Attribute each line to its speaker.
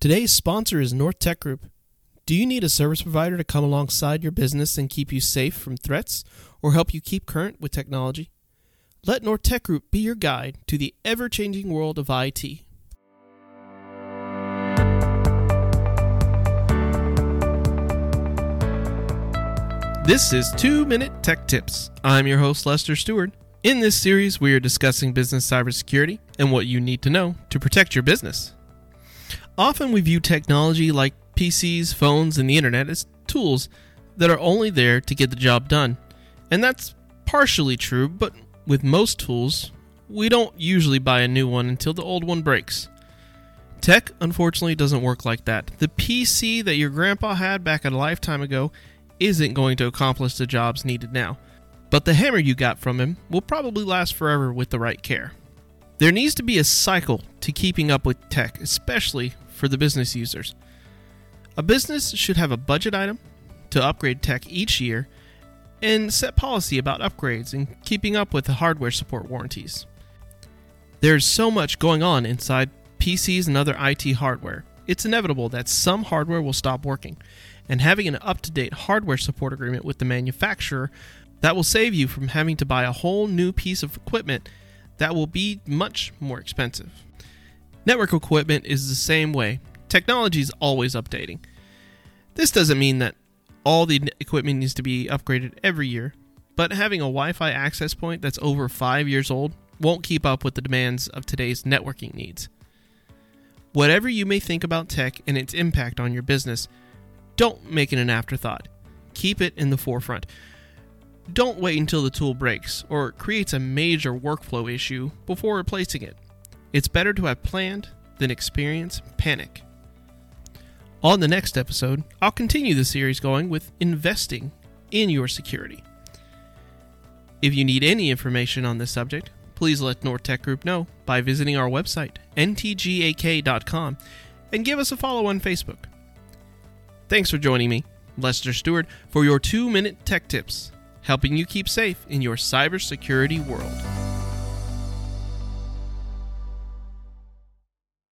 Speaker 1: Today's sponsor is North Tech Group. Do you need a service provider to come alongside your business and keep you safe from threats or help you keep current with technology? Let North Tech Group be your guide to the ever changing world of IT. This is 2 Minute Tech Tips. I'm your host, Lester Stewart. In this series, we are discussing business cybersecurity and what you need to know to protect your business. Often we view technology like PCs, phones, and the internet as tools that are only there to get the job done. And that's partially true, but with most tools, we don't usually buy a new one until the old one breaks. Tech, unfortunately, doesn't work like that. The PC that your grandpa had back a lifetime ago isn't going to accomplish the jobs needed now. But the hammer you got from him will probably last forever with the right care. There needs to be a cycle to keeping up with tech, especially for the business users. A business should have a budget item to upgrade tech each year and set policy about upgrades and keeping up with the hardware support warranties. There's so much going on inside PCs and other IT hardware. It's inevitable that some hardware will stop working, and having an up to date hardware support agreement with the manufacturer that will save you from having to buy a whole new piece of equipment that will be much more expensive. Network equipment is the same way. Technology is always updating. This doesn't mean that all the equipment needs to be upgraded every year, but having a Wi Fi access point that's over five years old won't keep up with the demands of today's networking needs. Whatever you may think about tech and its impact on your business, don't make it an afterthought. Keep it in the forefront. Don't wait until the tool breaks or creates a major workflow issue before replacing it. It's better to have planned than experience panic. On the next episode, I'll continue the series going with investing in your security. If you need any information on this subject, please let North Tech Group know by visiting our website, ntgak.com, and give us a follow on Facebook. Thanks for joining me, Lester Stewart, for your two minute tech tips, helping you keep safe in your cybersecurity world.